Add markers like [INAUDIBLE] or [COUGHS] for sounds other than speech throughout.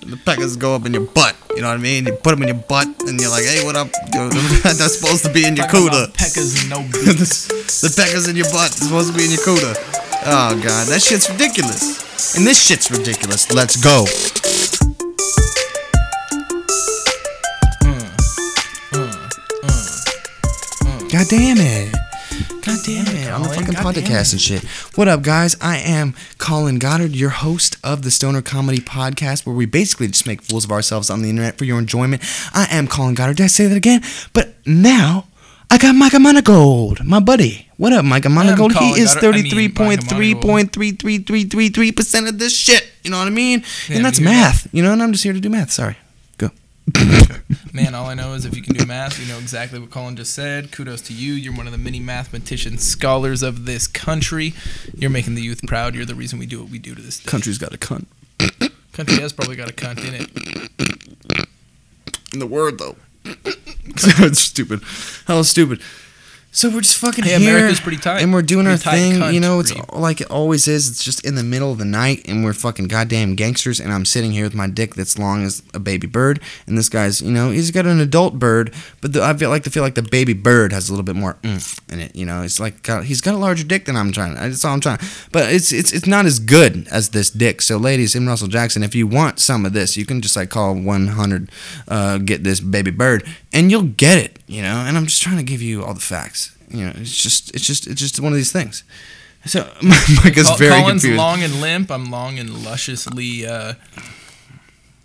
The peckers go up in your butt. You know what I mean? You put them in your butt, and you're like, "Hey, what up?" [LAUGHS] That's supposed to be in your cooter. Peckers and no [LAUGHS] the, the peckers in your butt is supposed to be in your cooter. Oh god, that shit's ridiculous. And this shit's ridiculous. Let's go. Mm, mm, mm, god damn it. God damn it. On the fucking God podcast and shit. What up, guys? I am Colin Goddard, your host of the Stoner Comedy Podcast, where we basically just make fools of ourselves on the internet for your enjoyment. I am Colin Goddard. Did I say that again? But now I got Micah Monagold, my buddy. What up, Micah Monagold? Colin He is Goddard. I mean, 33.3.33333% of this shit. You know what I mean? Yeah, and that's math. You know, and I'm just here to do math. Sorry. [LAUGHS] Man, all I know is if you can do math, you know exactly what Colin just said. Kudos to you. You're one of the many mathematician scholars of this country. You're making the youth proud. You're the reason we do what we do to this day. Country's got a cunt. Country has probably got a cunt in it. in the word though. [LAUGHS] it's stupid. Hell stupid. So we're just fucking Hey, here, America's pretty tight. and we're doing Pretty our thing. cunt, you know, it's Reed. like it always is. It's just in the middle of the night, and we're fucking goddamn gangsters. And I'm sitting here with my dick that's long as a baby bird, and this guy's, you know, he's got an adult bird, but the, I feel like to feel like the baby bird has a little bit more oomph in it. You know, it's like got, he's got a larger dick than I'm trying. That's all I'm trying. But it's it's it's not as good as this dick. So, ladies in Russell Jackson, if you want some of this, you can just like call 100, uh, get this baby bird, and you'll get it. You know, and I'm just trying to give you all the facts. You know, it's just it's just it's just one of these things. So [LAUGHS] Micah's Col- very Colin's confused. long and limp. I'm long and lusciously uh,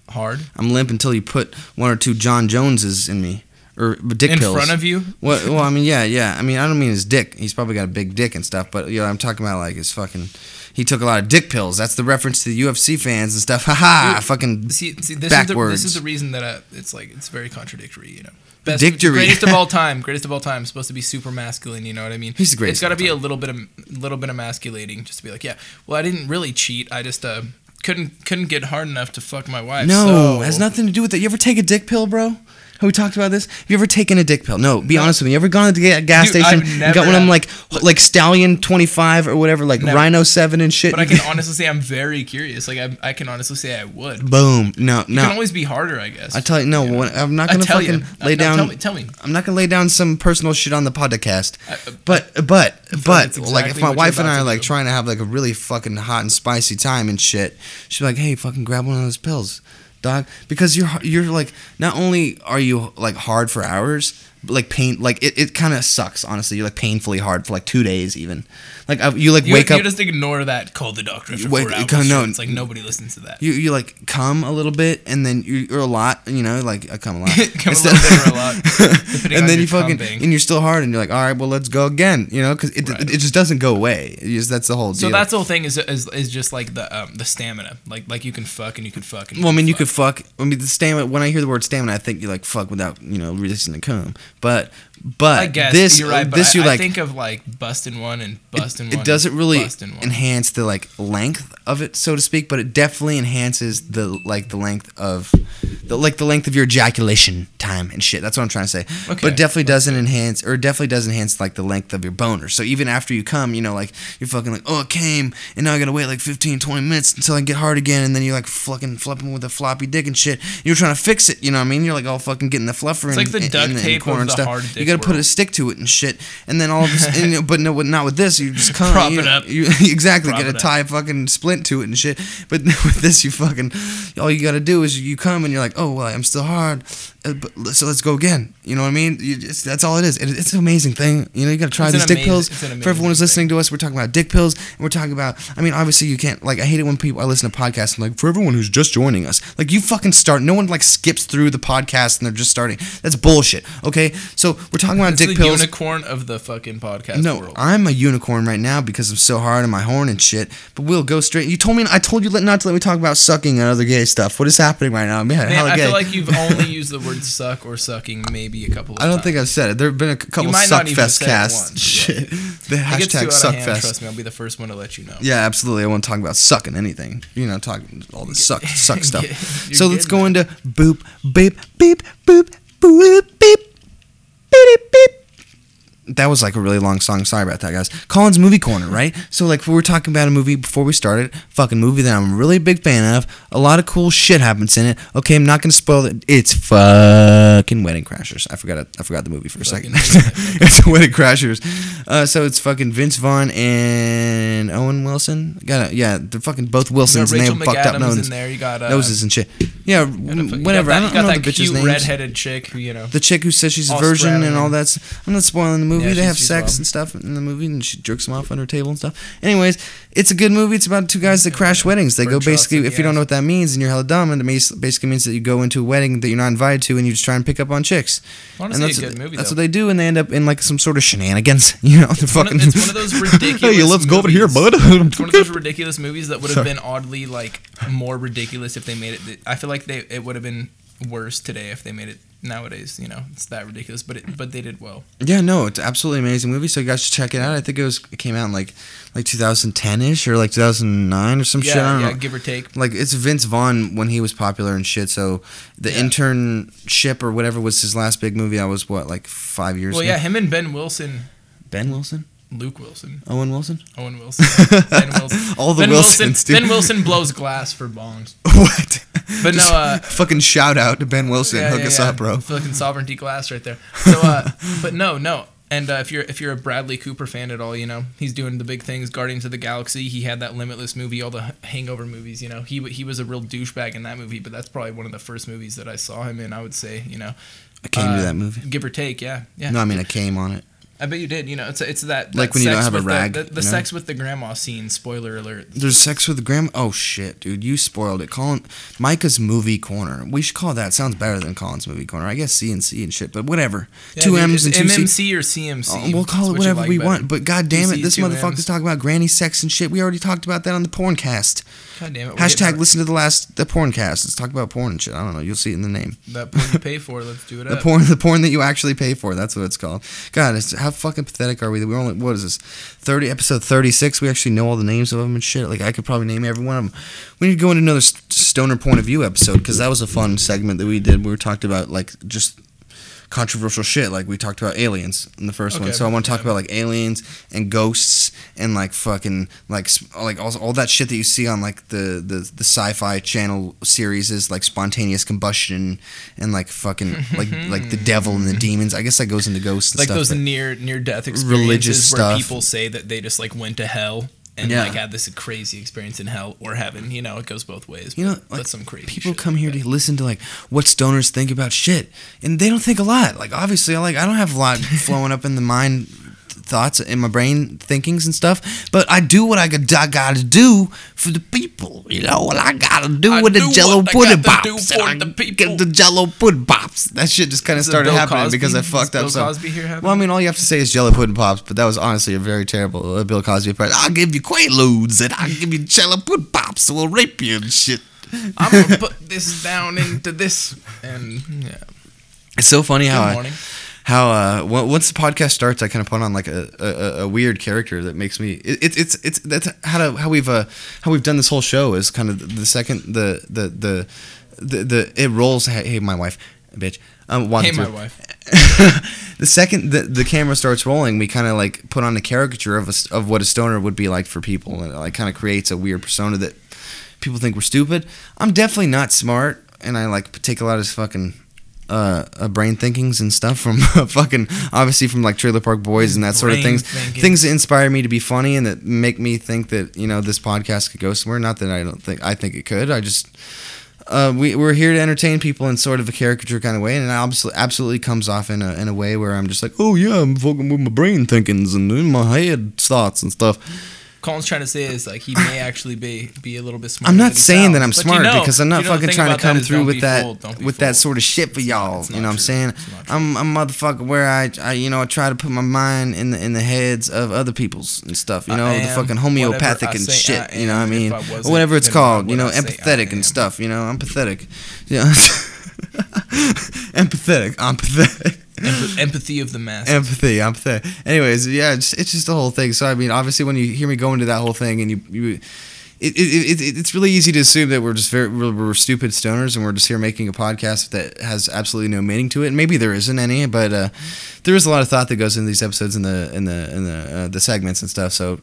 hard. I'm limp until you put one or two John Joneses in me or dick pills. in pills. front of you. Well, [LAUGHS] well, I mean, yeah, yeah. I mean, I don't mean his dick. He's probably got a big dick and stuff, but you know, I'm talking about like his fucking. He took a lot of dick pills. That's the reference to the UFC fans and stuff. [LAUGHS] Ha ha! Fucking See, see this is the Backwards. this is the reason that uh, it's like it's very contradictory. You know, best Dictory. greatest of all [LAUGHS] time, greatest of all time, supposed to be super masculine. You know what I mean? He's the greatest It's got to be a little bit of little bit emasculating, just to be like, yeah, well, I didn't really cheat. I just uh couldn't couldn't get hard enough to fuck my wife. no, so- has nothing to do with that. You ever take a dick pill, bro? Have we talked about this? Have you ever taken a dick pill? No, be honest with me. You ever gone to the gas Dude, station I've and got one of them like like Stallion 25 or whatever, like Never. Rhino 7 and shit? But I can honestly say I'm very curious. Like I, I can honestly say I would. Boom. No, no. It can always be harder, I guess. I tell you, no. You know? when- I'm not gonna fucking you. lay no, down. Tell me, tell me. I'm not gonna lay down some personal shit on the podcast. I- uh, But but but that's like if my wife and I are like do. trying to have like a really fucking hot and spicy time and shit, she's like, "Hey, fucking grab one of those pills, dog," because you're you're like not only are you like hard for hours, like pain like it, it kind of sucks honestly. You're like painfully hard for like two days even. Like you like you, wake you up. You just ignore that. Call the doctor after Wait, four hours. no. It's like nobody listens to that. you, you like come a little bit and then you, you're a lot you know like I come a lot [LAUGHS] Come a little bit or a [LAUGHS] lot, and then you fucking cum and you're still hard and you're like all right well let's go again you know because it, Right. it, it just doesn't go away just, that's the whole So deal that's the whole thing is, is is just like the um, the stamina. Like like you can fuck and you can fuck. And well I mean you could fuck I mean the stamina when I hear the word stamina I think you like fuck without you know resisting the cum but but I guess this you're right. But this I, you I like think of like busting one and busting it one. It doesn't really enhance the like length of it so to speak but it definitely enhances the like the length of the like the length of your ejaculation time and shit that's what i'm trying to say Okay. but it definitely doesn't enhance or it definitely does enhance like the length of your boner so even after you come you know like you're fucking like oh it came and now i gotta wait like 15 20 minutes until i get hard again and then you're like fucking flipping with a floppy dick and shit you're trying to fix it you know what i mean you're like all fucking getting the fluffer It's in, like the duct in tape corner of and the stuff hard you dick gotta put a stick to it and shit and then all of this and, but no not with this you just come Prop you, it up. you [LAUGHS] exactly it up. tie a fucking splint to it and shit. But [LAUGHS] with this, you fucking all you gotta do is you come and you're like, oh well, I'm still hard, uh, but so let's go again. You know what I mean? You just, that's all it is. It, it's an amazing thing. You know, you gotta try It's these dick amazing- pills. For everyone who's listening to us, we're talking about dick pills, and we're talking about. I mean, obviously you can't like. I hate it when people I listen to podcasts and like for everyone who's just joining us, like you fucking start. No one like skips through the podcast and they're just starting. That's bullshit. Okay, so we're talking about It's dick the pills. unicorn of the fucking podcast No, world. I'm a unicorn right now because I'm so hard on my horn and shit. But we'll go straight. You told me I told you not to let me talk about sucking and other gay stuff. What is happening right now? I'm Man, I gay. feel like you've only used the word [LAUGHS] suck or sucking maybe a couple of I don't times. think I've said it. There have been a couple might not even suckfest casts. [LAUGHS] Shit. The If it gets too hashtag suckfest. trust me, I'll be the first one to let you know. Yeah, absolutely. I won't talk about sucking anything. You know, talking all this suck [LAUGHS] suck stuff. So let's go into boop beep beep boop boop beep beep beep beep. That was like a really long song. Sorry about that, guys. Colin's movie corner, right? So like we were talking about a movie before we started. Fucking movie that I'm a really big fan of. A lot of cool shit happens in it. Okay, I'm not gonna spoil it. It's fucking Wedding Crashers. I forgot it. I forgot the movie for a second. [LAUGHS] It's Wedding Crashers. Uh, so it's fucking Vince Vaughn and Owen Wilson. Got it. Yeah, they're fucking both You got Wilsons and they Rachel fucked up McAdams nose, in there. You got uh, noses and shit. Yeah, you got- you whatever. got I that- don't you got know that the bitches' cute names redheaded chick who you know. the chick who says she's a virgin and all that. I'm not spoiling the movie. Yeah, they have sex wild. and stuff in the movie and she jerks them off under her table and stuff. Anyways, it's a good movie. It's about two guys that crash weddings. They Bird go basically if you don't know what that means and you're hella dumb and it bas- basically means that you go into a wedding that you're not invited to and you just try and pick up on chicks. Honestly, and that's a what, movie. that's though. what they do and they end up in like some sort of shenanigans. [LAUGHS] You know, It's one, of, fucking it's one of those [LAUGHS] ridiculous. Hey, let's go over here, bud. It's one of [LAUGHS] those ridiculous movies that would have been oddly like more ridiculous if they made it. I feel like they it would have been worse today if they made it nowadays. You know, it's that ridiculous, but it, but they did well. Yeah, no, it's absolutely amazing movie. So you guys should check it out. I think it was it came out in like like 2010 ish or like 2009 or some Yeah, shit. I don't yeah, know. give or take. like it's Vince Vaughn when he was popular and shit. So the Yeah. internship or whatever was his last big movie. I was what like five years. Well, ago? yeah, him and Ben Wilson, Ben Wilson, Luke Wilson, Owen Wilson, Owen Wilson, [LAUGHS] Ben Wilson. all the ben Wilsons, Wilson. Ben Wilson blows glass for bongs. [LAUGHS] what? But Just no, uh, fucking shout out to Ben Wilson. Yeah, Hook yeah, us yeah. up, bro. Fucking [LAUGHS] sovereignty glass right there. So, uh, but no, no. And uh, if you're if you're a Bradley Cooper fan at all, you know he's doing the big things. Guardians of the Galaxy. He had that Limitless movie, all the Hangover movies. You know, he he was a real douchebag in that movie. But that's probably one of the first movies that I saw him in. I would say, you know, I came uh, to that movie. give or take. Yeah, yeah. No, I mean I came on it. I bet you did. You know, it's it's that, that Like when you don't sex have a with the- rag, The, the, you know? sex with the grandma scene. Spoiler alert. There's sex with the grandma. Oh shit, dude, you spoiled it. Colin, Micah's movie corner. We should call that. Sounds better than Colin's movie corner. I guess C and C and shit, but whatever. Yeah, two dude, M's and two C. MMC or CMC. Oh, uh, we'll call it what whatever like we better. want, but god damn it, this motherfucker's M's. talking about granny sex and shit. We already talked about that on the porncast. God damn it. Hashtag listen to the last the porn cast. Let's talk about porn and shit. I don't know. You'll see it in the name. that porn you [LAUGHS] pay for. Let's do it The up. porn, the porn that you actually pay for. That's what it's called. God, it's, how fucking pathetic are we? That we're only what is this? Thirty episode thirty six. We actually know all the names of them and shit. Like I could probably name every one of them. We need to go into another stoner point of view episode because that was a fun segment that we did. We were talked about like just controversial shit. Like we talked about aliens in the first one. So I want to talk yeah. about like aliens and ghosts and like fucking like like all, all that shit that you see on like the the the sci-fi channel series is like spontaneous combustion and like fucking [LAUGHS] like like the devil and the demons. I guess that goes into ghosts like stuff. those near near death experiences Religious where stuff. people say that they just like went to hell and Yeah. like have this crazy experience in hell or heaven. You know, it goes both ways. You know, like, that's some crazy. people come like here that. to listen to like what stoners think about shit, and they don't think a lot. Like obviously, I like I don't have a lot [LAUGHS] flowing up in the mind thoughts in my brain thinkings and stuff but i do what i, got, I gotta do for the people you know what i gotta do I with the jello I pudding gotta pops for and I the people. get the jello pudding pops that shit just kind of started happening Cosby? because i fucked up Bill some Cosby here happening? well i mean all you have to say is jello pudding pops but that was honestly a very terrible uh, bill cosby i'll give you quaaludes and i'll give you jello pudding pops we'll rape you and shit I'm gonna put this down into this and yeah. It's so funny how Good I, morning. How uh w- once the podcast starts, I kind of put on like a, a, a weird character that makes me. It, it's it's it's that's how to, how we've uh how we've done this whole show is kind of the second the the the the, the it rolls. Hey, hey, my wife, bitch. Um, Hey, my wife. [LAUGHS] the second the, the camera starts rolling, we kind of like put on a caricature of a, of what a stoner would be like for people, and it like kind of creates a weird persona that people think we're stupid. I'm definitely not smart, and I like take a lot of fucking uh, uh brain thinkings and stuff from [LAUGHS] fucking obviously from like Trailer Park Boys and that sort of things. thinking. Things that inspire me to be funny and that make me think that you know this podcast could go somewhere. Not that I don't think I think it could. I just uh, we, we're here to entertain people in sort of a caricature kind of way, and it absolutely, absolutely comes off in a, in a way where I'm just like, oh yeah, I'm fucking with my brain thinkings and in my head thoughts and stuff. Colin's trying to say is like he may [SIGHS] actually be be a little bit smarter. I'm not saying that I'm. But smart you know- because I'm not you know, fucking trying to come through with that fooled, with that sort of shit for y'all. You know what I'm saying? I'm a motherfucker where I, I you know I try to put my mind in the in the heads of other people's and stuff. You know the fucking homeopathic and shit. You know what I mean? I whatever it's called. You know I say I empathetic and stuff. You know I'm pathetic. Yeah. empathetic. [LAUGHS] I'm pathetic. Emp- empathy of the masses. Empathy, empathy. Anyways, yeah, it's, it's just the whole thing. So I mean, obviously, when you hear me go into that whole thing, and you you it, it, it, it's really easy to assume that we're just very we're, we're stupid stoners and we're just here making a podcast that has absolutely no meaning to it. And maybe there isn't any, but uh, there is a lot of thought that goes into these episodes and the in the in the uh, the segments and stuff. So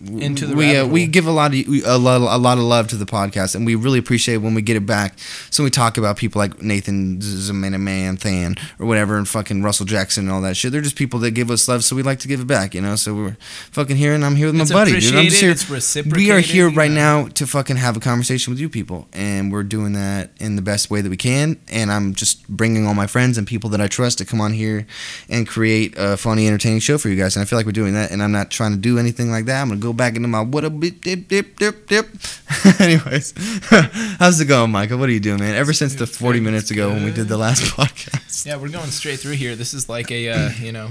Into the we uh, we give a lot of a lot, a lot of love to the podcast, and we really appreciate when we get it back. So we talk about people like Nathan Zamanaman or whatever, and fucking Russell Jackson and all that shit. They're just people that give us love, so we like to give it back, you know. So we're fucking here, and I'm here with my buddy, dude. I'm just here. it's. We are here right know. now to fucking have a conversation with you people, and we're doing that in the best way that we can. And I'm just bringing all my friends and people that I trust to come on here and create a funny, entertaining show for you guys. And I feel like we're doing that. And I'm not trying to do anything like that. I'm gonna go back into my what a bit dip dip dip dip. [LAUGHS] Anyways, [LAUGHS] how's it going, Michael? What are you doing, man? Ever since the 40 good, minutes ago when we did the last [LAUGHS] podcast. Yeah, we're going straight through here. This is like a uh, [CLEARS THROAT] you know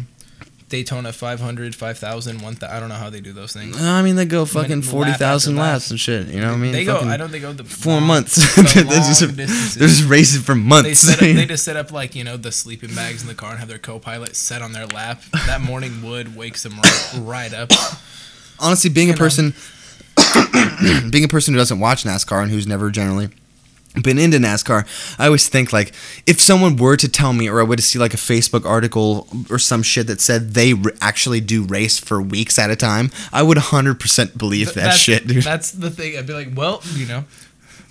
Daytona 500, 5,000, 1,000. I don't know how they do those things. I mean, they go fucking 40,000 lap. laps and shit. You know what I mean? they go. I don't. They go the four long- months. the they're, just, they're just racing for months. They set up. They just set up like you know the sleeping bags in the car and have their co-pilot set on their lap. That morning wood wakes them right, right up. Honestly being a know. person [COUGHS] being a person who doesn't watch NASCAR and who's never generally been into NASCAR, I always think like if someone were to tell me or I were to see like a Facebook article or some shit that said they r- actually do race for weeks at a time, I would 100% believe Th- that that's, shit, dude. That's the thing. I'd be like, well, you know,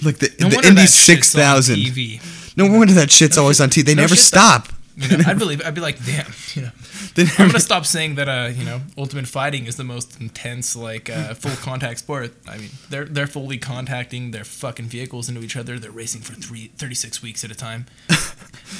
like the, no the Indy that shit's on 6000. No wonder that shit's No always shit- on TV. They no never stop. You know, I'd believe. I'd be like, damn. [LAUGHS] You know, I'm gonna stop saying that. Uh, you know, ultimate fighting is the most intense, like, uh, full contact sport. I mean, they're they're fully contacting their fucking vehicles into each other. They're racing for three, 36 weeks at a time. [LAUGHS]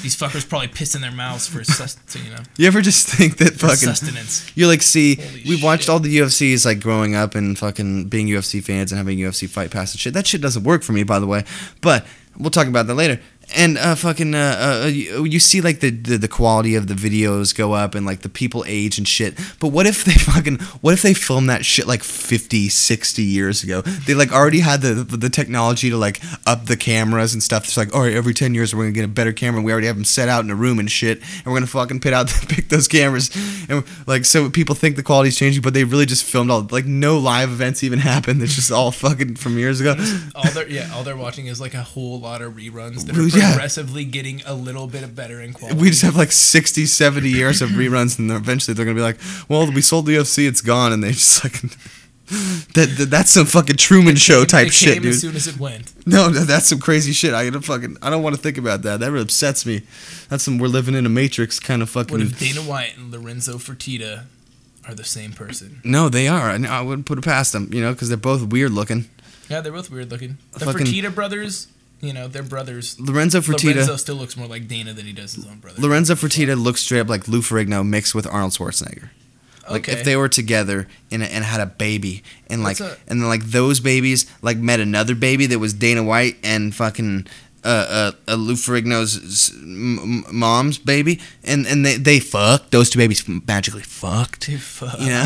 These fuckers probably piss in their mouths for sus- so, [LAUGHS] you know you ever just think that for fucking sustenance. You like see Holy we've watched shit. all the UFCs like growing up and fucking being UFC fans and having UFC fight pass and shit. That shit doesn't work for me, by the way. But we'll talk about that later. And uh, fucking uh, uh, you, you see like the, the the quality of the videos go up and like the people age and shit. But what if they [LAUGHS] fucking what if they filmed that shit like 50, 60 years ago? They like already had the the technology to like up the cameras and stuff. It's like all right, every ten years we're gonna get a better camera. We already have them set out in a room and shit, and we're gonna fucking pit out [LAUGHS] pick those cameras. And like so people think the quality's changing, but they really just filmed all like no live events even [LAUGHS] happened. It's just all fucking from years ago. All they're yeah, all they're watching is like a whole lot of reruns that Are yeah. progressively getting a little bit better in quality. We just have like 60, 70 years of reruns, and eventually they're gonna be like, "Well, we sold the UFC, it's gone," and they just like [LAUGHS] that, that. That's some fucking Truman Show It type came shit, as dude. soon as it went. No, that- that's some crazy shit. I gotta fucking. I don't want to think about that. That really upsets me. That's some. We're living in a matrix kind of fucking. What if Dana White and Lorenzo Fertitta are the same person? no, they are. I, I wouldn't put it past them. You know, because they're both weird looking. Yeah, they're both weird looking. The Fucking- Fertitta brothers, you know, they're brothers. Lorenzo Fertitta. Lorenzo still looks more like Dana than he does his own brother. Lorenzo Fertitta looks straight up like Lou Ferrigno mixed with Arnold Schwarzenegger. Like Okay. if they were together and, and had a baby and like a- and then like those babies like met another baby that was Dana White and fucking uh, uh, uh Lou Ferrigno's s- m- m- mom's baby and and they they fucked those two babies magically fucked. Dude, fuck. You know,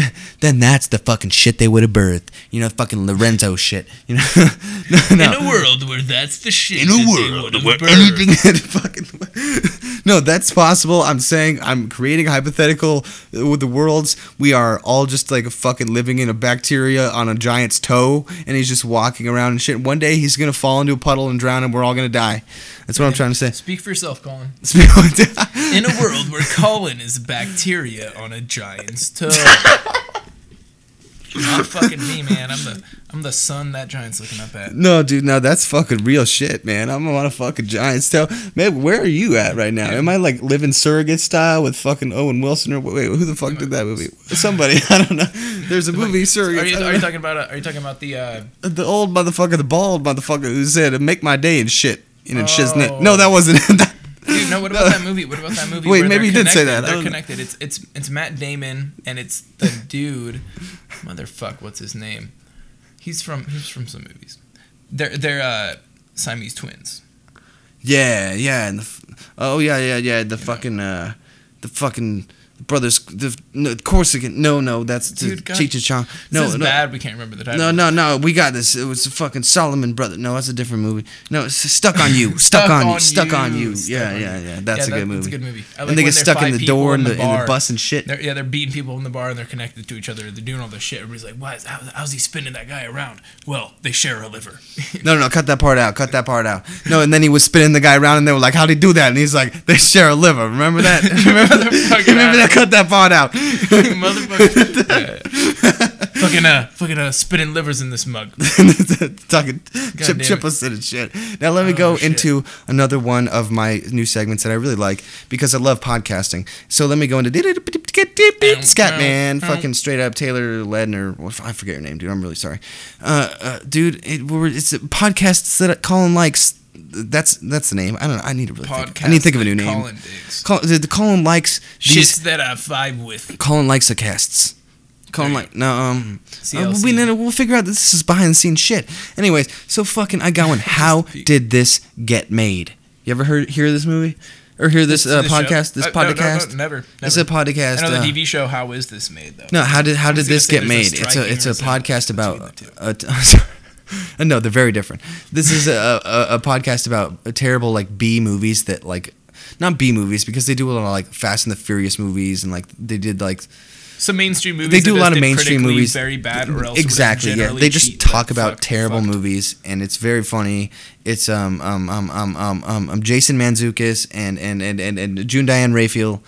[LAUGHS] then that's the fucking shit they would have birthed. You know, fucking Lorenzo shit. You know, [LAUGHS] no, no. In a world where that's the shit. in a that world where anything [LAUGHS] fucking no that's possible. I'm saying i'm creating a hypothetical with the worlds. We are all just like fucking living in a bacteria on a giant's toe and he's just walking around and shit. One day he's gonna fall into a puddle and drown and we're all gonna die. That's what i'm trying to say. Speak for yourself, Colin. [LAUGHS] in In a world where [LAUGHS] Colin is bacteria on a giant's toe. [LAUGHS] Not fucking me, man. I'm the I'm the sun that giant's looking up at. no dude no that's fucking real shit man i'm on a fucking giant's toe man where are you at right now am i like living surrogate style with fucking owen wilson or wait who the fuck did that movie somebody [LAUGHS] i don't know there's a movie surrogate Are you, are you talking about? Are you talking about the? Uh, The old motherfucker, the bald motherfucker who said, "Make my day" and shit. And Oh. no, that wasn't. [LAUGHS] that, dude, no. What about that movie? What about that movie? Wait, maybe you did say that. They're connected. It's it's it's Matt Damon and it's the dude. Motherfuck, what's his name? He's from he's from some movies. They're they're uh, Siamese twins. Yeah, yeah, and the, oh yeah, yeah, yeah. The fucking, uh, the fucking, brothers, the, no, Corsican. No, no, that's Dude, God, Cheech and Chong. This No, is no, bad. We can't remember the title. no, no, no. We got this. It was fucking Solomon brother. No, that's a different movie. No, it's stuck on you. Stuck, on, you. Stuck on you. Stuck Yeah, on yeah, yeah. That's Yeah, a that- good movie. That's a good movie. Like and they get stuck in the door in the, in the bus and shit. They're, yeah, they're beating people in the bar and they're connected to each other. They're doing all this shit. Everybody's like, "Why? Is, how, how's he spinning that guy around?" Well, they share a liver. [LAUGHS] No, no, no, cut that part out. Cut that part out. No, and then he was spinning the guy around, and they were like, "How'd he do that?" And he's like, "They share a liver." Remember that? [LAUGHS] remember that? Ass. Cut that part out. [LAUGHS] Motherfucker. [LAUGHS] Fucking uh, fucking uh, spitting livers in this mug. [LAUGHS] Talking chip damn chip us and shit. Now let me Oh, go shit. into another one of my new segments that I really like because I love podcasting. So let me go into Scatman, fucking straight up Taylor Ledner. What- I forget your name, dude. I'm really sorry, uh, uh, dude. It, it's a podcast that Colin likes. That's that's the name. I don't know. I need to really think. I need to think of a new name. Colin Diggs. Col- the, the Colin likes Shits that I vibe with. Colin likes the casts. Colin like no um. uh, CLC. we no, no, we'll figure out that this is behind the scenes shit. Anyways, so fucking I got one. [LAUGHS] How did this get made? You ever heard hear this movie or hear this, uh, show? podcast? This Uh, no, no, no, podcast. never. It's a podcast. I know the uh, TV show. How is this made though? no, how did how I did was this gonna get say made? there's a It's a it's a podcast about. between Uh, [LAUGHS] [LAUGHS] no, they're very different. This is a, a, a podcast about terrible like B movies that like not B movies because they do a lot of like Fast and the Furious movies and like they did like Some mainstream movies. they do a lot of mainstream movies Very bad, or else exactly yeah they just talk about fuck- terrible fucked. movies and it's very funny it's um um um um um, um, um jason mantzoukas and and and and, and june diane raphael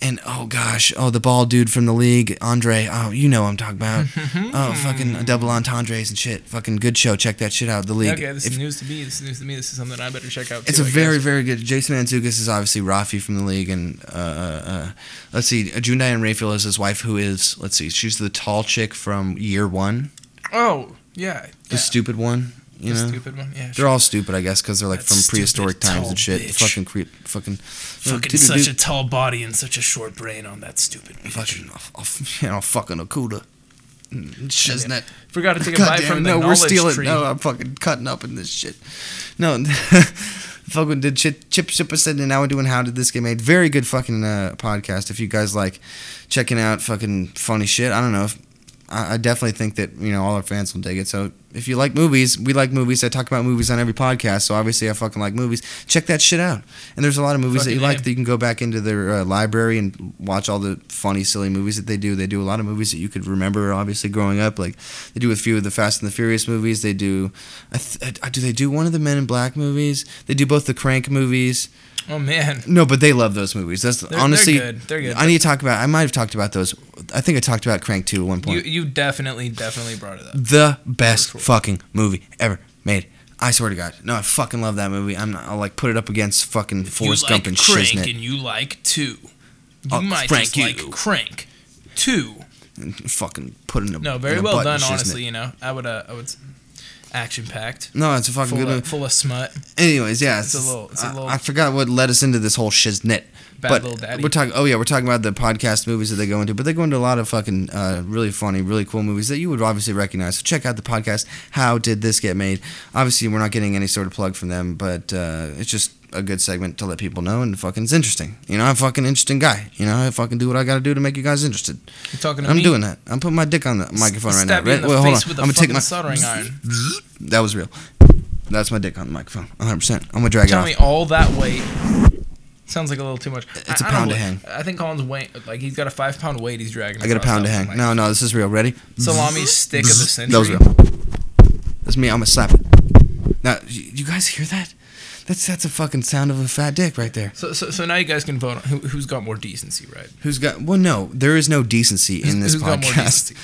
and oh gosh oh the bald dude from the league andre oh you know what i'm talking about [LAUGHS] oh fucking double entendres and shit fucking good show check that shit out the league Okay, this If- is news to me. This is news to me. This is something I better check out. it's too, a I very, guess. very good. Jason Mantzoukas is obviously Rafi from the league, and uh, uh, uh, let's see, June Diane Raphael is his wife, who is let's see, she's the tall chick from Year One, Oh yeah, the yeah. stupid one. You The know, stupid one. Yeah, they're all stupid, I guess, because they're like That from prehistoric times and shit. bitch. Fucking creep, fucking, uh, fucking such a tall body and such a short brain on that stupid. bitch. fucking, off, off, you know, fucking Akuda. Mm, Shiznit. Forgot to take a [LAUGHS] God bite from it, the no, we're stealing. tree. No, I'm fucking cutting up in this shit. No, [LAUGHS] fucking did chip chip chip us and now we're doing how did this get made? Very good fucking uh, podcast. If you guys like checking out fucking funny shit, I don't know. If, I, I definitely think that you know all our fans will dig it. So if you like movies, we like movies. I talk about movies on every podcast, so obviously I fucking like movies. Check that shit out. And there's a lot of movies that you Fucking like that you can go back into their uh, library and watch all the funny, silly movies that they do. They do a lot of movies that you could remember, obviously growing up. Like they do a few of the Fast and the Furious movies. They do, I th- uh, do they do one of the Men in Black movies? They do both the Crank movies. Oh man, No, but they love those movies. That's they're, honestly. they're good. They're good. I need to talk about. I might have talked about those. I think I talked about Crank 2 at one point. you definitely definitely brought it up. the best Cool. fucking movie ever made. I swear to God. No, I fucking love that movie. I'm not, I'll like put it up against fucking Forrest you Gump like and Crank Shiznit. and you like two. You Oh, might just you. like Crank two. And fucking put in a No, very well done. Shiznit. Honestly, you know, I would uh, I would action packed, No, it's a fucking full good of, full of smut. Anyways, yeah, It's a little- it's a I- little- I, forgot what led us into this whole shiznit. Bad but Little Daddy. we're talking. Oh yeah, we're talking about the podcast movies that they go into, but they go into a lot of fucking uh, really funny, really cool movies that you would obviously recognize. So check out the podcast. How did this get made? Obviously, we're not getting any sort of plug from them, but uh, it's just a good segment to let people know, and fucking it's interesting. You know, I'm a fucking interesting guy. You know, I fucking do what I got to do to make you guys interested. You talking to I'm me? doing that. I'm putting my dick on the microphone right now. Stab you in Right? the Wait, hold on. I'm gonna take my soldering iron. [LAUGHS] That was real. That's my dick on the microphone. 100. percent I'm gonna drag Tell it Tell me all that weight. Sounds like a little too much. It's a a pound to hang. I think Colin's weight, like he's got a five pound weight he's dragging. I got a pound to hang. No, no, this is real. Ready? Salami stick of the century. That was real. That's me. I'm gonna slap it. Now, you guys hear that? That's that's a fucking sound of a fat dick right there. So, so, so now you guys can vote on who, who's got more decency, right? Who's got? Well, no, there is no decency in this Who's podcast.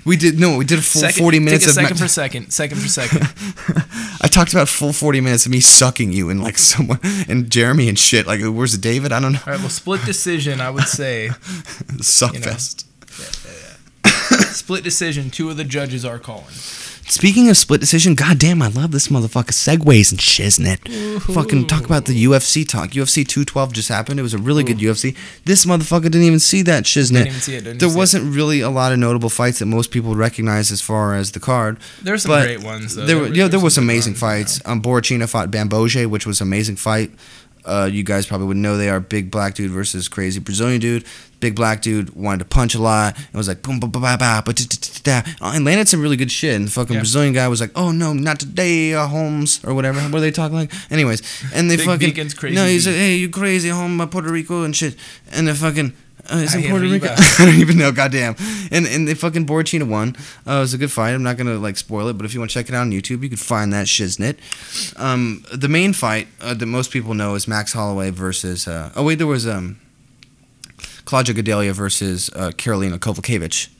[LAUGHS] we did no, we did a full Second- forty minutes take a of. second for second, second for second. [LAUGHS] I talked about full forty minutes of me sucking you and like someone and Jeremy and shit. Like, where's David? I don't know. All right, well, split decision. I would say [LAUGHS] Suck You know. fest. split decision. Two of the judges are calling. Speaking of split decision, goddamn, I love this motherfucker segues and shiznit. Fucking talk about the UFC talk. UFC 212 just happened. It was a really good UFC. This motherfucker didn't even see that shiznit. Didn't even see it. Didn't there see wasn't really a lot of notable fights that most people recognize as far as the card. There's some but great ones though. There, were- yeah, there were was some amazing ones, you know. fights. Um, Borrachinha fought Bamgbose, which was an amazing fight. Uh, you guys probably would know they are big black dude versus crazy Brazilian dude. Big black dude, wanted to punch a lot. It was like boom, boom, boom, boom, boom, boom, and landed some really good shit. And the fucking Yeah. Brazilian guy was like, "Oh no, not today, uh, Holmes," or whatever. What are they talking like? Anyways, and they Big fucking Beacon's crazy no, he's like, "Hey, you crazy, home, uh, Puerto Rico and shit," and the fucking. Uh, is it Puerto Rico? [LAUGHS] I don't even know. Goddamn. And and they fucking Borrachinha won. Uh, it was a good fight. I'm not gonna like spoil it, but if you want to check it out on YouTube, you could find that shiznit. Um, the main fight uh, that most people know is Max Holloway versus. Uh, oh wait, there was um, Claudia Gadelha versus uh, Karolina Kowalkiewicz,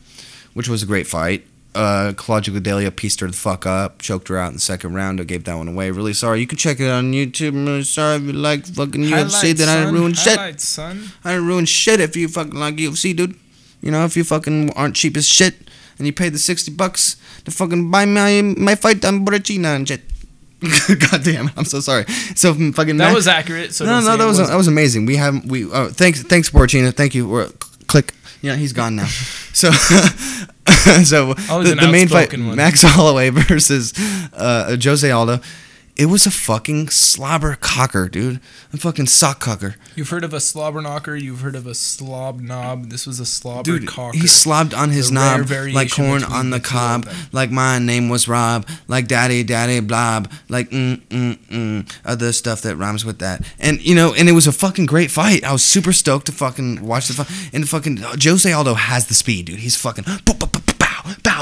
which was a great fight. Uh, Claudia Gadelha pieced her the fuck up, choked her out in the second round. I gave that one away. Really sorry. You can check it on YouTube. I'm really sorry if you like fucking UFC. Then I didn't ruin shit. Son. I didn't ruin shit if you fucking like UFC, dude. You know, if you fucking aren't cheap as shit and you pay the 60 bucks to fucking buy my my fight on Borrachinha and shit. [LAUGHS] God damn, I'm so sorry. So mm, fucking That was accurate. So no, no, that was that was amazing. We have we uh, thanks thanks Borrachinha. Thank you. We're, click. Yeah, he's gone now. [LAUGHS] So [LAUGHS] so the, the main fight one. Max Holloway versus uh, Jose Aldo. It was a fucking slobber cocker, dude. A fucking sock cocker. You've heard of a slobber knocker. You've heard of a slob knob. This was a slobber Dude, cocker. he slobbed on his The knob like corn on the cob, of like my name was Rob, like daddy, daddy, blob, like mm, mm, mm, other stuff that rhymes with that. And, you know, and it was a fucking great fight. I was super stoked to fucking watch the fight. And fucking Jose Aldo has the speed, dude. He's fucking bow,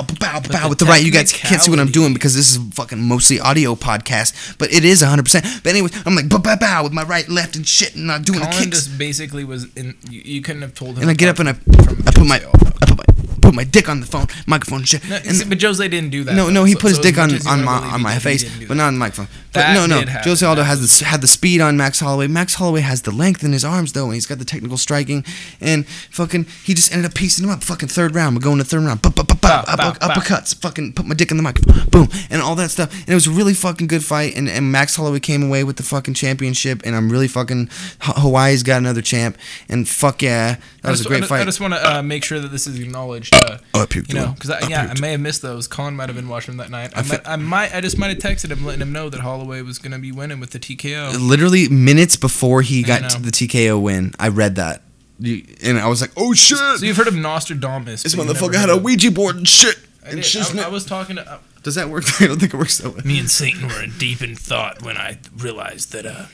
bow, bow, bow, bow, with the right. You guys can't see what I'm doing because this is fucking mostly audio podcast, but it is 100%. But anyway, I'm like bow, bow, bow with my right, left, and shit, and I'm doing the Colin kicks. just basically was in. You, you couldn't have told him. And I get up and I, I put my, I put my, put my dick on the phone, microphone, and shit. No, and but Jose didn't do that. no, though. no, he So- put his so dick on, on my on my face, but that. not on the microphone. But no, no. Jose Aldo That has the had the speed on Max Holloway. Max Holloway has the length in his arms though, and he's got the technical striking. And fucking, he just ended up piecing him up. Fucking third round, we're going to third round. Bow, Bow, bow, upper- uppercuts. Fucking put my dick in the microphone. Boom, and all that stuff. And it was a really fucking good fight. And, and Max Holloway came away with the fucking championship. And I'm really fucking Hawaii's got another champ. And fuck yeah, that was a great fight. I just want to uh, make sure that this is acknowledged. Uh, Oh, I puked you know, because I yeah, puked. I may have missed those. Colin might have been watching that night. I, I might, I might, I just might have texted him, letting him know that Holloway was going to be winning with the TKO. literally minutes before he got to the TKO win, I read that, and I was like, "Oh shit!" So you've heard of Nostradamus? this motherfucker had a Ouija board and shit. I, And. I, I was talking to. Uh, Does that work? [LAUGHS] I don't think it works that way. me and Satan were deep in thought when I realized that uh,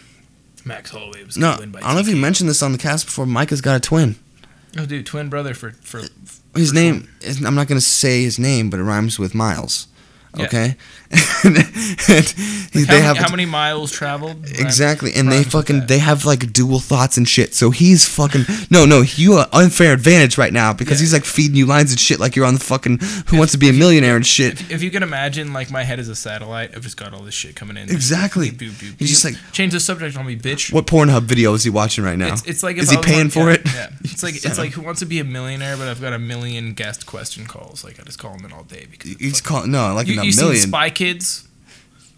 Max Holloway was No, going I to win by don't know if you mentioned this on the cast before. Micah's got a twin. Oh, dude, twin brother for for. His for name, is, I'm not going to say his name, but it rhymes with Miles. Yeah. Okay, [LAUGHS] and, Like, they how, have many, how many miles traveled? Exactly, and they fucking they have like dual thoughts and shit. So he's fucking no, no, you are unfair advantage right now because Yeah. he's like feeding you lines and shit like you're on the fucking Who Wants to Be a Millionaire and shit. If, if you can imagine, like my head is a satellite. I've just got all this shit coming in. Exactly. Boop, boop, He's just like- change the subject on me, bitch. What Pornhub video is he watching right now? It's, it's like is he paying on- for yeah, it? Yeah, [LAUGHS] it's like it's like who wants to be a millionaire, but I've got a million guest question calls. Like I just call them in all day because He's calling no, like you, a you seen million. Spy Kids?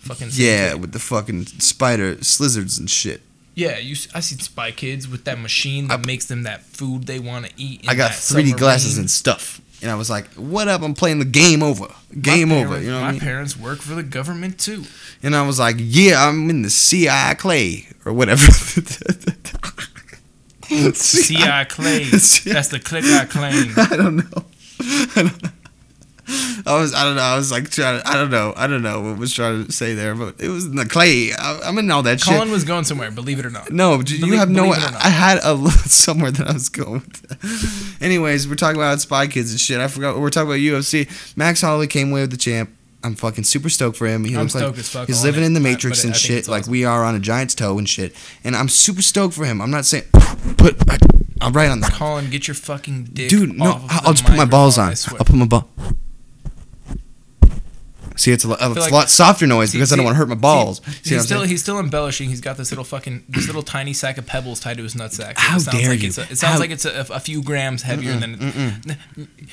Fucking yeah, with the fucking spider slizzards and shit. yeah. You I seen Spy Kids with that machine that makes them that food they want to eat. in I got 3D glasses and stuff, and I was like, "What up? I'm playing the game over, game over." You know my I mean? parents work for the government too. And I was like, "Yeah, I'm in the CI Clay or whatever." [LAUGHS] [LAUGHS] CI Clay. [LAUGHS] That's the click I claim. I don't know. I don't know. I was, I don't know. I was like trying. To, I don't know. I don't know what was trying to say there, but it was in the clay. I, I'm in all that Colin shit. Colin was going somewhere, believe it or not. No, do you have no. believe I. I had a [LAUGHS] somewhere that I was going. Anyways, we're talking about Spy Kids and shit. I forgot. We're talking about UFC. Max Holloway came away with the champ. I'm fucking super stoked for him. He I'm looks like as fuck he's living it, in the Matrix but and shit, it's like we are on a giant's toe and shit. And I'm super stoked for him. I'm not saying [LAUGHS] put. I'm right on the Colin, get your fucking dick dude. No, I'll, I'll just put my balls on. I. I'll put my ball. See, it's a, it's like- a lot softer noise See- because I don't want to hurt my balls. See, He's still he's still embellishing. He's got this little fucking this little tiny sack of pebbles tied to his nutsack. How it sounds dare like you. It's a, it sounds How- like it's a, a few grams heavier than.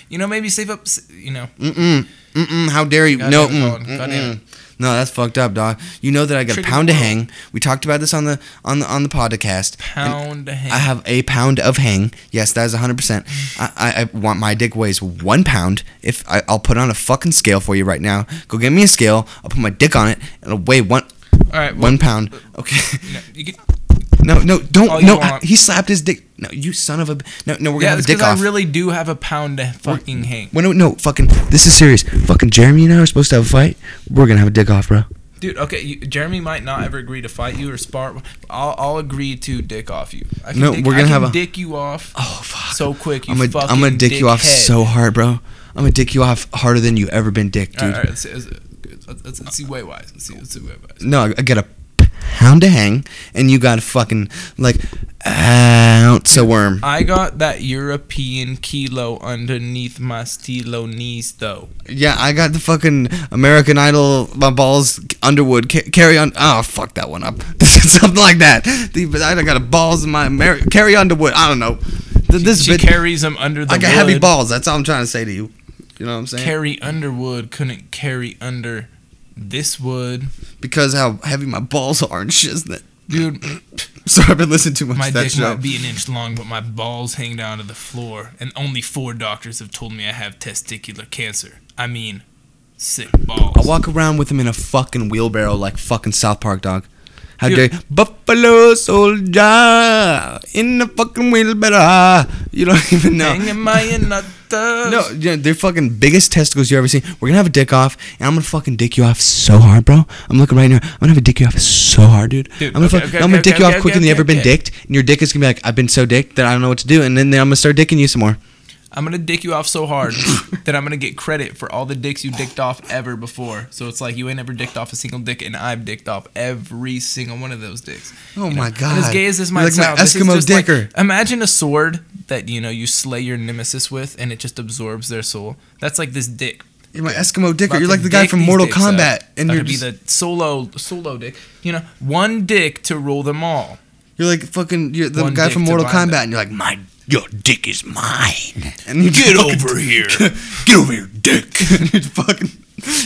You know, maybe save up. You know, Mm-mm. Mm-mm. How dare you? God no. Mm, damn No, that's fucked up, dog. You know that I got Trigger a pound of hang. We talked about this on the on the on the podcast. Pound a hand. I have a pound of hang. Yes, that is 100%. I, I, I want my dick weighs one pound. If I, I'll put on a fucking scale for you right now. Go get me a scale. I'll put my dick on it. and It'll weigh one All right, well, one pound. Okay. you know, you get, No, no, don't. Oh, all No, want. he slapped his dick. No, you son of a. No, no, we're gonna have a dick off. I really do have a pound to fucking hang. Well, no, no, fucking. This is serious. Fucking Jeremy and I are supposed to have a fight. We're gonna have a dick off, bro. Dude, okay, you, Jeremy might not ever agree to fight you or spar. I'll, I'll agree to dick off you. I can No, dick, we're gonna I have a- dick you off Oh fuck. so quick. You I'm gonna, fucking I'm gonna dick you off dickhead. so hard, bro. I'm gonna dick you off harder than you ever been dick, dude. right, all right, let's, see- let's, let's, let's, see weight wise. Let's see, let's see weight wise. No, I got a pound to hang, and you got a fucking like ounce of worm. I got that European kilo underneath my stilo knees, though. Yeah, I got the fucking American Idol. My balls Underwood ca- carry on. Oh fuck that one up. [LAUGHS] Something like that. The, I got a balls in my Ameri- carry Underwood. I don't know. Th- This She bit, carries them under the I got wood. heavy balls. That's all I'm trying to say to you. You know what I'm saying? Carrie Underwood couldn't carry under this would because how heavy my balls are and shit. Isn't it? Dude, [LAUGHS] Sorry, I've been listening too much my to that dick show. might be an inch long, but my balls hang down to the floor. And only four doctors have told me I have testicular cancer. I mean, sick balls. I walk around with them in a fucking wheelbarrow like fucking South Park dog. How dare you? Buffalo soldier in the fucking wheelbarrow. You don't [LAUGHS] even know. Hanging my nutters. No, yeah, they're fucking biggest testicles you ever seen. We're gonna have a dick off, and I'm gonna fucking dick you off so hard, bro. I'm looking right now. I'm gonna have a dick you off so hard, dude. Dude, I'm gonna, okay, fuck- okay, I'm gonna okay, dick you off quicker than you ever been dicked, and your dick is gonna be like, I've been so dicked that I don't know what to do, and then, then I'm gonna start dicking you some more. I'm gonna dick you off so hard [COUGHS] that I'm gonna get credit for all the dicks you dicked off ever before. So it's like you ain't ever dicked off a single dick, and I've dicked off every single one of those dicks. Oh You know? my And god! as gay as this might like my sound, Eskimo just like- imagine a sword that you know you slay your nemesis with, and it just absorbs their soul. That's like this dick. You're my Eskimo dicker. You're like the guy from Mortal. Kombat, and you're could be just, the solo solo dick. You know, one dick to rule them all. you're like fucking you're the One guy from Mortal Kombat, and you're like my your dick is mine, and you Get fucking- over [LAUGHS] here. Get over here, dick. [LAUGHS] you fucking.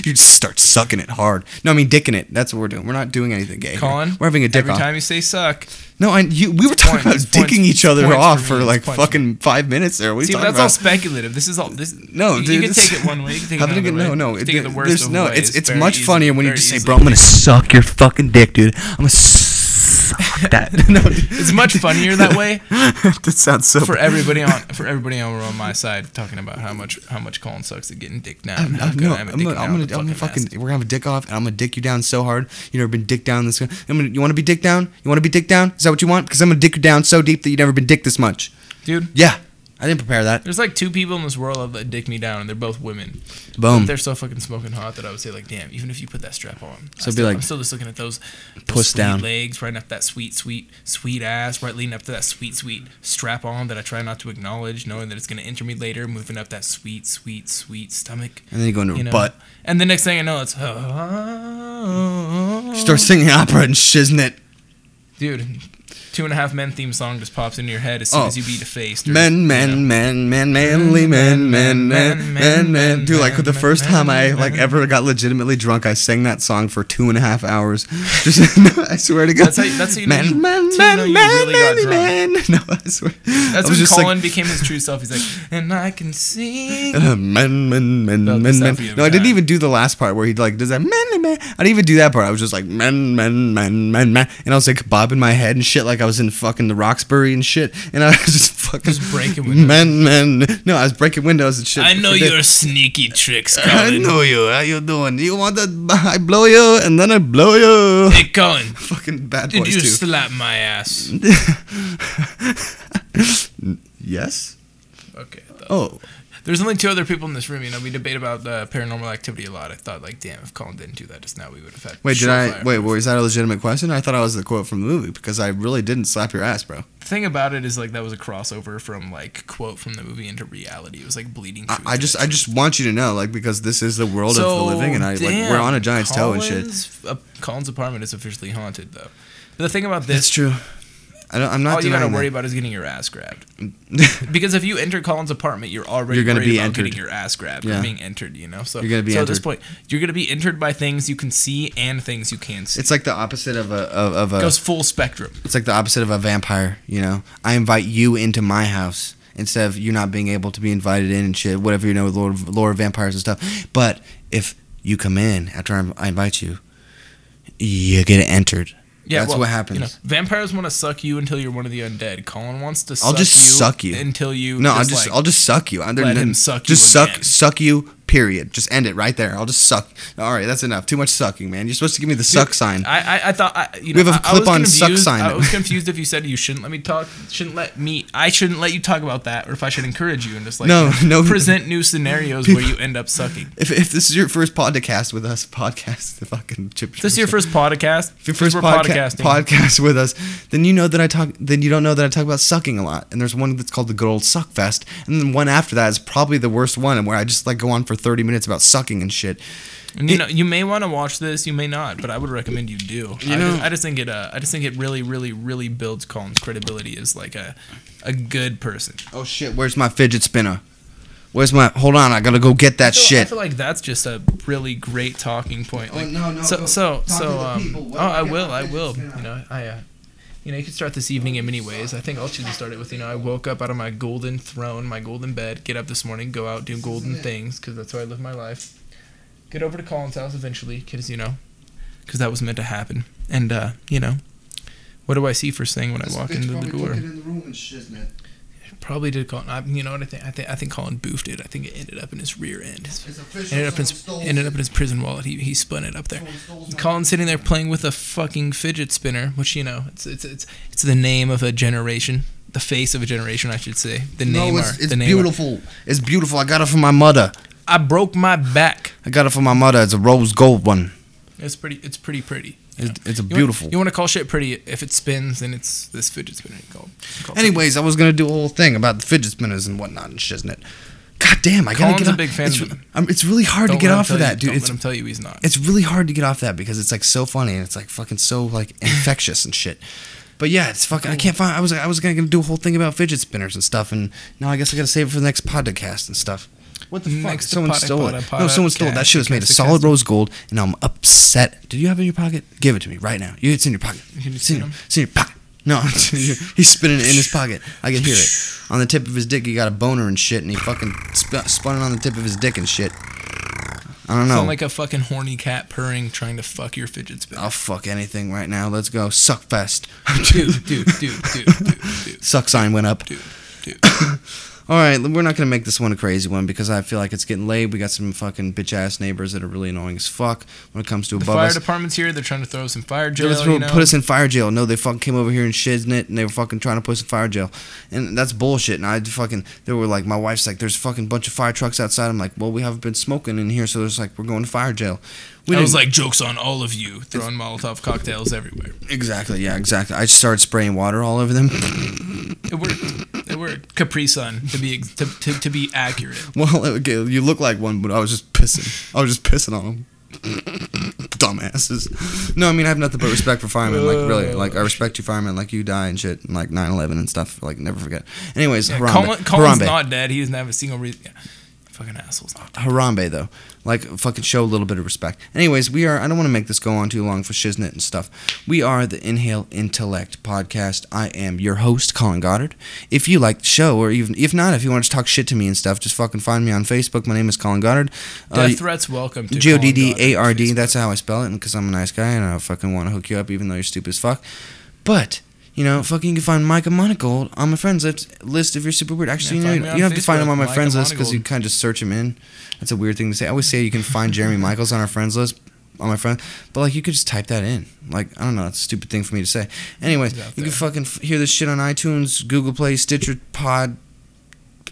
You just start sucking it hard. No, I mean dicking it. That's what we're doing. We're not doing anything gay. here. Colin, we're having a dick Every off. time you say suck, No, I you we were talking point- about it's points- dicking each other off for for, me, it's like points for fucking five minutes there. What are you see, but talking that's all speculative. This is all this. No, you, dude, you can take it one way. You can take it another way. no no? You It, take it the worst there's of no. ways It's it's much easily- funnier when you very just say, "Bro, I'm gonna suck your fucking dick, dude. I'm gonna suck that." [LAUGHS] no. It's much funnier that way [LAUGHS] that sounds so. for everybody on for everybody on, on my side talking about how much how much Colin sucks at getting dick down. I'm, I'm, no, I am I'm, gonna, I'm gonna, with I'm gonna fucking, mask. we're gonna have a dick off, and I'm gonna dick you down so hard. You never been dick down this. I'm gonna, you want to be dick down? You want to be dick down? Is that what you want? Because I'm gonna dick you down so deep that you've never been dick this much. dude. Yeah, I didn't prepare that. There's like two people in this world that dick me down, and they're both women. Boom. They're so fucking smoking hot that I would say like, damn, even if you put that strap on, So I be still, like, I'm still just looking at those, those down. legs, right up that sweet, sweet, sweet ass, right leading up to that sweet, sweet strap on that I try not to acknowledge, knowing that it's gonna enter me later, moving up that sweet, sweet, sweet stomach. And then you go into You know, butt. and the next thing I know, it's oh. Start singing opera and shiznit. it. dude. Two and a half men theme song just pops into your head as soon Oh. as you beat a face. or, Men, you men, know. men, men, manly men, men, men, men, men. Dude, like the first time I like ever got legitimately drunk, I sang that song for two and a half hours. Just, I swear to God. That's how you- that's how you know men, you- men, how you know men, really men, men. No, I swear. That's was when Colin like, became his true self. He's like, and I can sing. uh, men, men, men, Felt men, men. out for you every No, I didn't even do the last part where he like does that men, men. I didn't even do that part. I was just like men, men, men, men, men, and I was like bobbing my head and shit like I was in fucking the Roxbury and shit, and I [LAUGHS] was just fucking Just breaking windows. Men, men. No, I was breaking windows and shit. I know your sneaky tricks, [LAUGHS] Colin. I know you. How you doing? You want that? [LAUGHS] I blow you and then I blow you. Hey, Colin, Fucking bad did boys you too. slap my ass? yes. Okay. Oh, There's only two other people in this room. You know, we debate about uh, paranormal activity a lot. I thought, like, damn, if Colin didn't do that just now, we would have had. wait. Did I? Wait. proof. Was that a legitimate question? I thought I was the quote from the movie because I really didn't slap your ass, bro. The thing about it is, like, that was a crossover from like quote from the movie into reality. It was like bleeding. I, I just, I just want you to know, like, because this is the world of the living, and I like we're on a giant's toe and shit. Colin's, uh, Colin's apartment is officially haunted, though. But the thing about That's this, true. I don't, I'm not all you gotta worry that. about is getting your ass grabbed. [LAUGHS] Because if you enter Colin's apartment, you're already You're gonna be about entered. getting your ass grabbed. Yeah. You're being entered, you know. So You're gonna be so at this point, you're gonna be entered by things you can see and things you can't see. It's like the opposite of a of, of it a. goes full spectrum. It's like the opposite of a vampire, you know. I invite you into my house instead of you not being able to be invited in and shit, whatever you know with lore, lore of vampires and stuff. But if you come in after I invite you, you get entered. Yeah, That's well, what happens. You know, vampires want to suck you until you're one of the undead. Colin wants to. I'll suck just you suck you. until you. no, I'll just like, I'll just suck you. I, there- let him suck just you Just suck again. suck you. Period. Just end it right there. I'll just suck. All right, that's enough. Too much sucking, man. You're supposed to give me the suck sign. I, I, I thought I, you know We have a I- I was clip-on suck sign. I was confused if you said you shouldn't let me talk, shouldn't let me, I shouldn't let you talk about that, or if I should encourage you and just like No, you know, no. present new scenarios where you end up sucking. If, if this is your first podcast with us, [LAUGHS] podcast the fucking chip. This is your first podcast, If your 1st we're podca- podcast with us, then you know that I talk. Then you don't know that I talk about sucking a lot. And there's one that's called the good old suck fest, and then one after that is probably the worst one, and where I just like go on for 30 minutes about sucking and shit. And, you know, you may want to watch this, you may not, but I would recommend you do. You I, know- just, I just think it, uh, I just think it really, really, really builds Colin's credibility as like a, a good person. Oh shit! Where's my fidget spinner? Where's my? Hold on, I gotta go get that I feel, I feel like that's just a really great talking point. Oh, Like, no, no, so go- so so um, oh I will I will you know I uh, you know you could start this evening in many ways. I think I'll choose to start it with you know I woke up out of my golden throne my golden bed get up this morning go out do golden things because that's how I live my life. Get over to Colin's house eventually because you know because that was meant to happen. And uh you know what do I see first thing when I walk into the door probably did Colin I, you know what I think I think I think Colin boofed it I think it ended up in his rear end ended up in his, ended up in his prison wallet. He, he spun it up there. Colin's sitting there playing with a fucking fidget spinner, which you know it's it's it's it's the name of a generation, the face of a generation, I should say. The name No, are it's, it's name are- beautiful. It's beautiful. I got it from my mother. I broke my back. I got it from my mother. It's a rose gold one. It's pretty. It's pretty pretty. You It's, it's a You want- beautiful. you want to call shit pretty? If it spins, then it's this fidget spinner. You call. you call Anyways, I was gonna do a whole thing about the fidget spinners and whatnot and shit, isn't it? God damn, I gotta get a off. big fan It's, of them. It's really hard Don't to get off of you- that, dude. Don't It's let him tell you he's not. it's really hard to get off that because it's like so funny and it's like fucking so like [LAUGHS] infectious and shit. But yeah, it's fucking. I can't find. I was I was gonna do a whole thing about fidget spinners and stuff, and now I guess I gotta save it for the next podcast and stuff. What the fuck? Next someone stole pod- it. pod- no, someone stole it. That shit was made of solid rose gold, and I'm upset. Did you have it in your pocket? Give it to me right now. You, it's in your pocket. You It's in, see your, him? it's in your pocket. No, it's in your- he's spinning it in his pocket. I can hear it. On the tip of his dick, he got a boner and shit, and he fucking sp- spun it on the tip of his dick and shit. I don't know. Sound like a fucking horny cat purring, trying to fuck your fidget spinner. I'll fuck anything right now. Let's go. Suck fest. dude, dude, dude, dude, dude, dude, [LAUGHS] Suck sign went up. dude, dude. [LAUGHS] All right, we're not gonna make this one a crazy one because I feel like it's getting late. We got some fucking bitch ass neighbors that are really annoying as fuck when it comes to The above fire us. department's here. They're trying to throw us in fire jail. throw- you know? put us in fire jail. No, they fucking came over here and shiznit it, and they were fucking trying to put us in fire jail, and that's bullshit. And I fucking they were like, my wife's like, there's a fucking bunch of fire trucks outside. I'm like, well, we haven't been smoking in here, so there's like, we're going to fire jail. We I was like, jokes on all of you, throwing Molotov cocktails everywhere. exactly, yeah, exactly. I just started spraying water all over them. [LAUGHS] It worked. It worked. Capri Sun, to be to, to, to be accurate. Well, okay, you look like one, but I was just pissing. I was just pissing on them. [LAUGHS] Dumbasses. No, I mean I have nothing but respect for firemen. Like really, like I respect you, firemen. Like you die and shit, and like 9/11 and stuff. Like never forget. Anyways, Yeah, Harambe. Colin, Colin's Harambe. not dead. He doesn't have a single reason. Yeah. Fucking assholes. Harambe though. Like fucking show a little bit of respect. Anyways, we are I don't want to make this go on too long for shiznit and stuff. We are the Inhale Intellect podcast. I am your host, Colin Goddard. If you like the show, or even if not, if you want to talk shit to me and stuff, just fucking find me on Facebook. My name is Colin Goddard. Uh, Death threats welcome to G O D D A R D. That's how I spell it, because I'm a nice guy and I fucking want to hook you up, even though you're stupid as fuck. But you know, fucking, you can find Micah Monagold on my friends list. List if you're super weird. Actually, Yeah, you, know, you don't have to find him on my Micah friends list because you kind of just search him in. That's a weird thing to say. I always say you can find Jeremy Michaels on our friends list. On my friend, but like you could just type that in. Like I don't know, that's a stupid thing for me to say. Anyways, you can fucking f- hear this shit on iTunes, Google Play, Stitcher, Pod,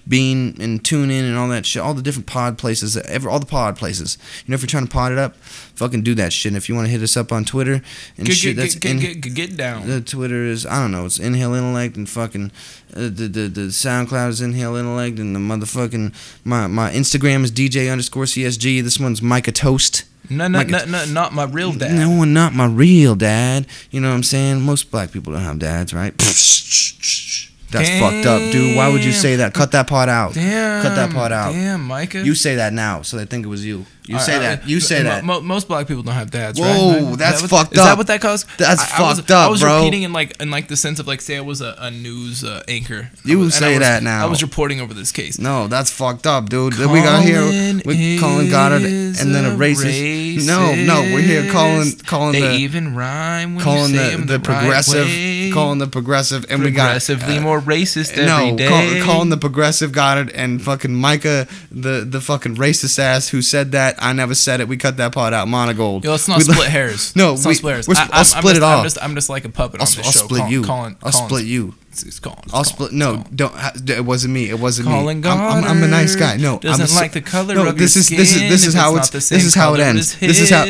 Bean, and Tune In, and all that shit. All the different pod places, ever all the pod places. You know, if you're trying to pod it up, fucking do that shit. And if you want to hit us up on Twitter and Get, shit, get, that's get, in, get, get, down. the Twitter is I don't know. It's Inhale Intellect and fucking uh, the, the the SoundCloud is Inhale Intellect and the motherfucking my my Instagram is DJ underscore CSG. This one's Micah Toast. No, no, no, no, not my real dad. No, one not my real dad. You know what I'm saying? Most black people don't have dads, right? [LAUGHS] That's fucked up, dude. Why would you say that? Cut that part out. Damn. Cut that part out. Damn, Micah. You say that now, so they think it was you. You say that. You say that. mo- most black people don't have dads. Whoa, right? That that's what- fucked Is that what that caused? That's I, I was, fucked up, I was bro. repeating in like in like the sense of like say I was a, a news uh, anchor. You was, say was- that now. I was reporting over this case. No, that's fucked up, dude. we got here with Colin Goddard and then a racist. No, no, we're here calling calling They the even rhyme when calling the, the, right progressive. Calling the progressive and we got progressively uh, more racist no, every day. call, calling the progressive Goddard and fucking Micah the the fucking racist ass who said that. I never said it. We cut that part out. Monogold. Yo, let's not We- split hairs. [LAUGHS] No, let's we- not split hairs. we're sp- I, I'll I'm split just, it I'm just, I'm just like a puppet I'll, on this I'll show. split Colin, you. Colin, I'll Colin's- split you. It's, it's Colin. I'll split. No, Colin. don't. It wasn't me. It wasn't Colin me. I'm, I'm, I'm a nice guy. No, doesn't I'm a, like the color no, of this your is this is this is how it's it's not the this is how it ends. This is how.